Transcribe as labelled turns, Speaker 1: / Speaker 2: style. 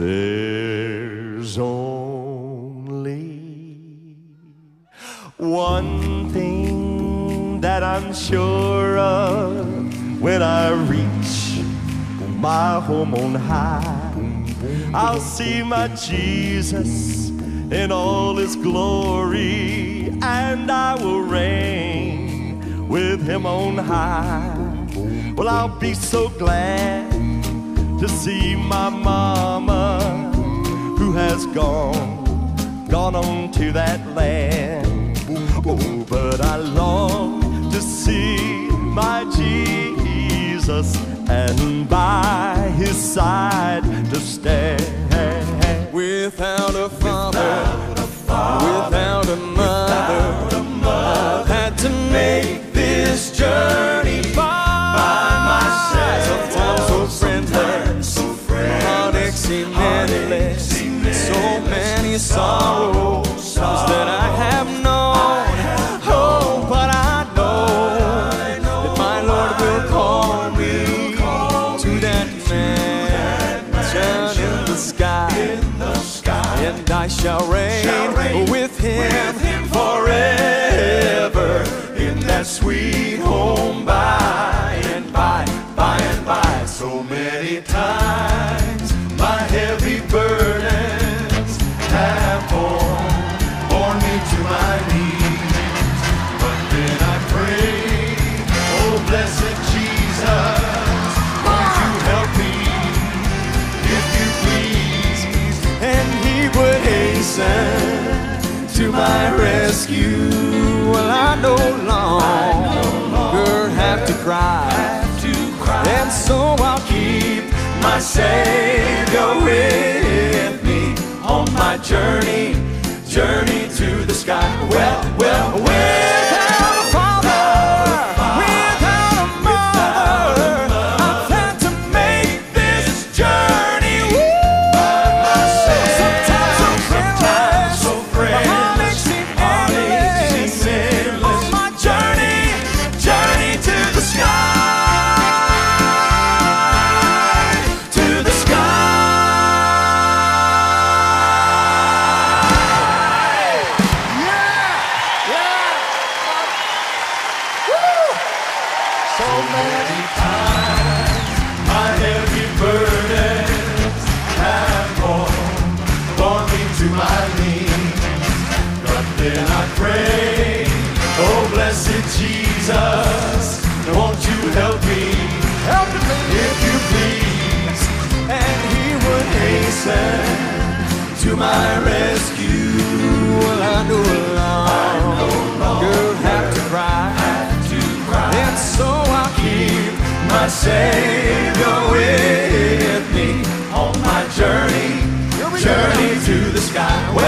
Speaker 1: There's only one thing that I'm sure of when I reach my home on high. I'll see my Jesus in all his glory, and I will reign with him on high. Well, I'll be so glad to see my mama gone, gone on to that land. Oh, but I long to see my Jesus and by his side
Speaker 2: sorrows that I have known. Oh, but I know that my Lord will call me to that mansion in the sky, and I shall reign with Him forever in that sweet home by and by, by and by.
Speaker 1: So many times my heavy to my
Speaker 2: rescue. Well, I no longer have to cry, and so I'll keep my Savior with me on my journey, journey to the sky. Well, well, without
Speaker 1: Jesus, won't you help me?
Speaker 2: Help me,
Speaker 1: if you please.
Speaker 2: And he would hasten to my rescue. Well, I know along, have to cry. And so I'll keep my Savior with me on my journey, journey to the sky.